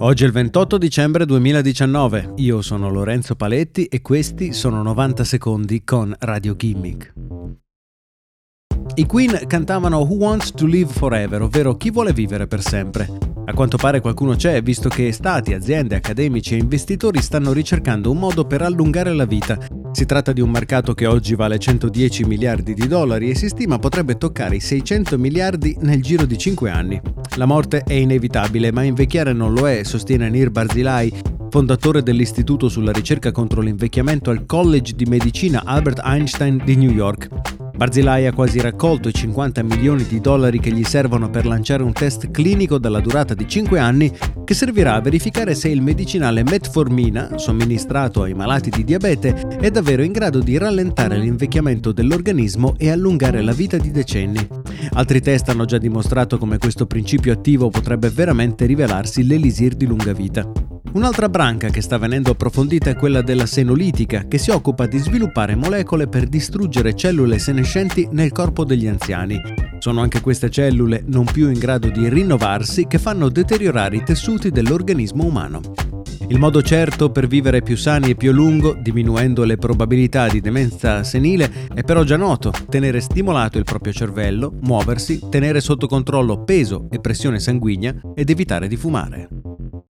Oggi è il 28 dicembre 2019, io sono Lorenzo Paletti e questi sono 90 secondi con Radio Gimmick. I Queen cantavano Who Wants to Live Forever, ovvero Chi vuole vivere per sempre. A quanto pare qualcuno c'è, visto che stati, aziende, accademici e investitori stanno ricercando un modo per allungare la vita. Si tratta di un mercato che oggi vale 110 miliardi di dollari e si stima potrebbe toccare i 600 miliardi nel giro di 5 anni. La morte è inevitabile, ma invecchiare non lo è, sostiene Nir Barzilai, fondatore dell'Istituto sulla ricerca contro l'invecchiamento al College di Medicina Albert Einstein di New York. Barzilai ha quasi raccolto i 50 milioni di dollari che gli servono per lanciare un test clinico dalla durata di 5 anni che servirà a verificare se il medicinale metformina, somministrato ai malati di diabete, è davvero in grado di rallentare l'invecchiamento dell'organismo e allungare la vita di decenni. Altri test hanno già dimostrato come questo principio attivo potrebbe veramente rivelarsi l'elisir di lunga vita. Un'altra branca che sta venendo approfondita è quella della senolitica, che si occupa di sviluppare molecole per distruggere cellule senescenti nel corpo degli anziani. Sono anche queste cellule, non più in grado di rinnovarsi, che fanno deteriorare i tessuti dell'organismo umano. Il modo certo per vivere più sani e più a lungo, diminuendo le probabilità di demenza senile, è però già noto. Tenere stimolato il proprio cervello, muoversi, tenere sotto controllo peso e pressione sanguigna ed evitare di fumare.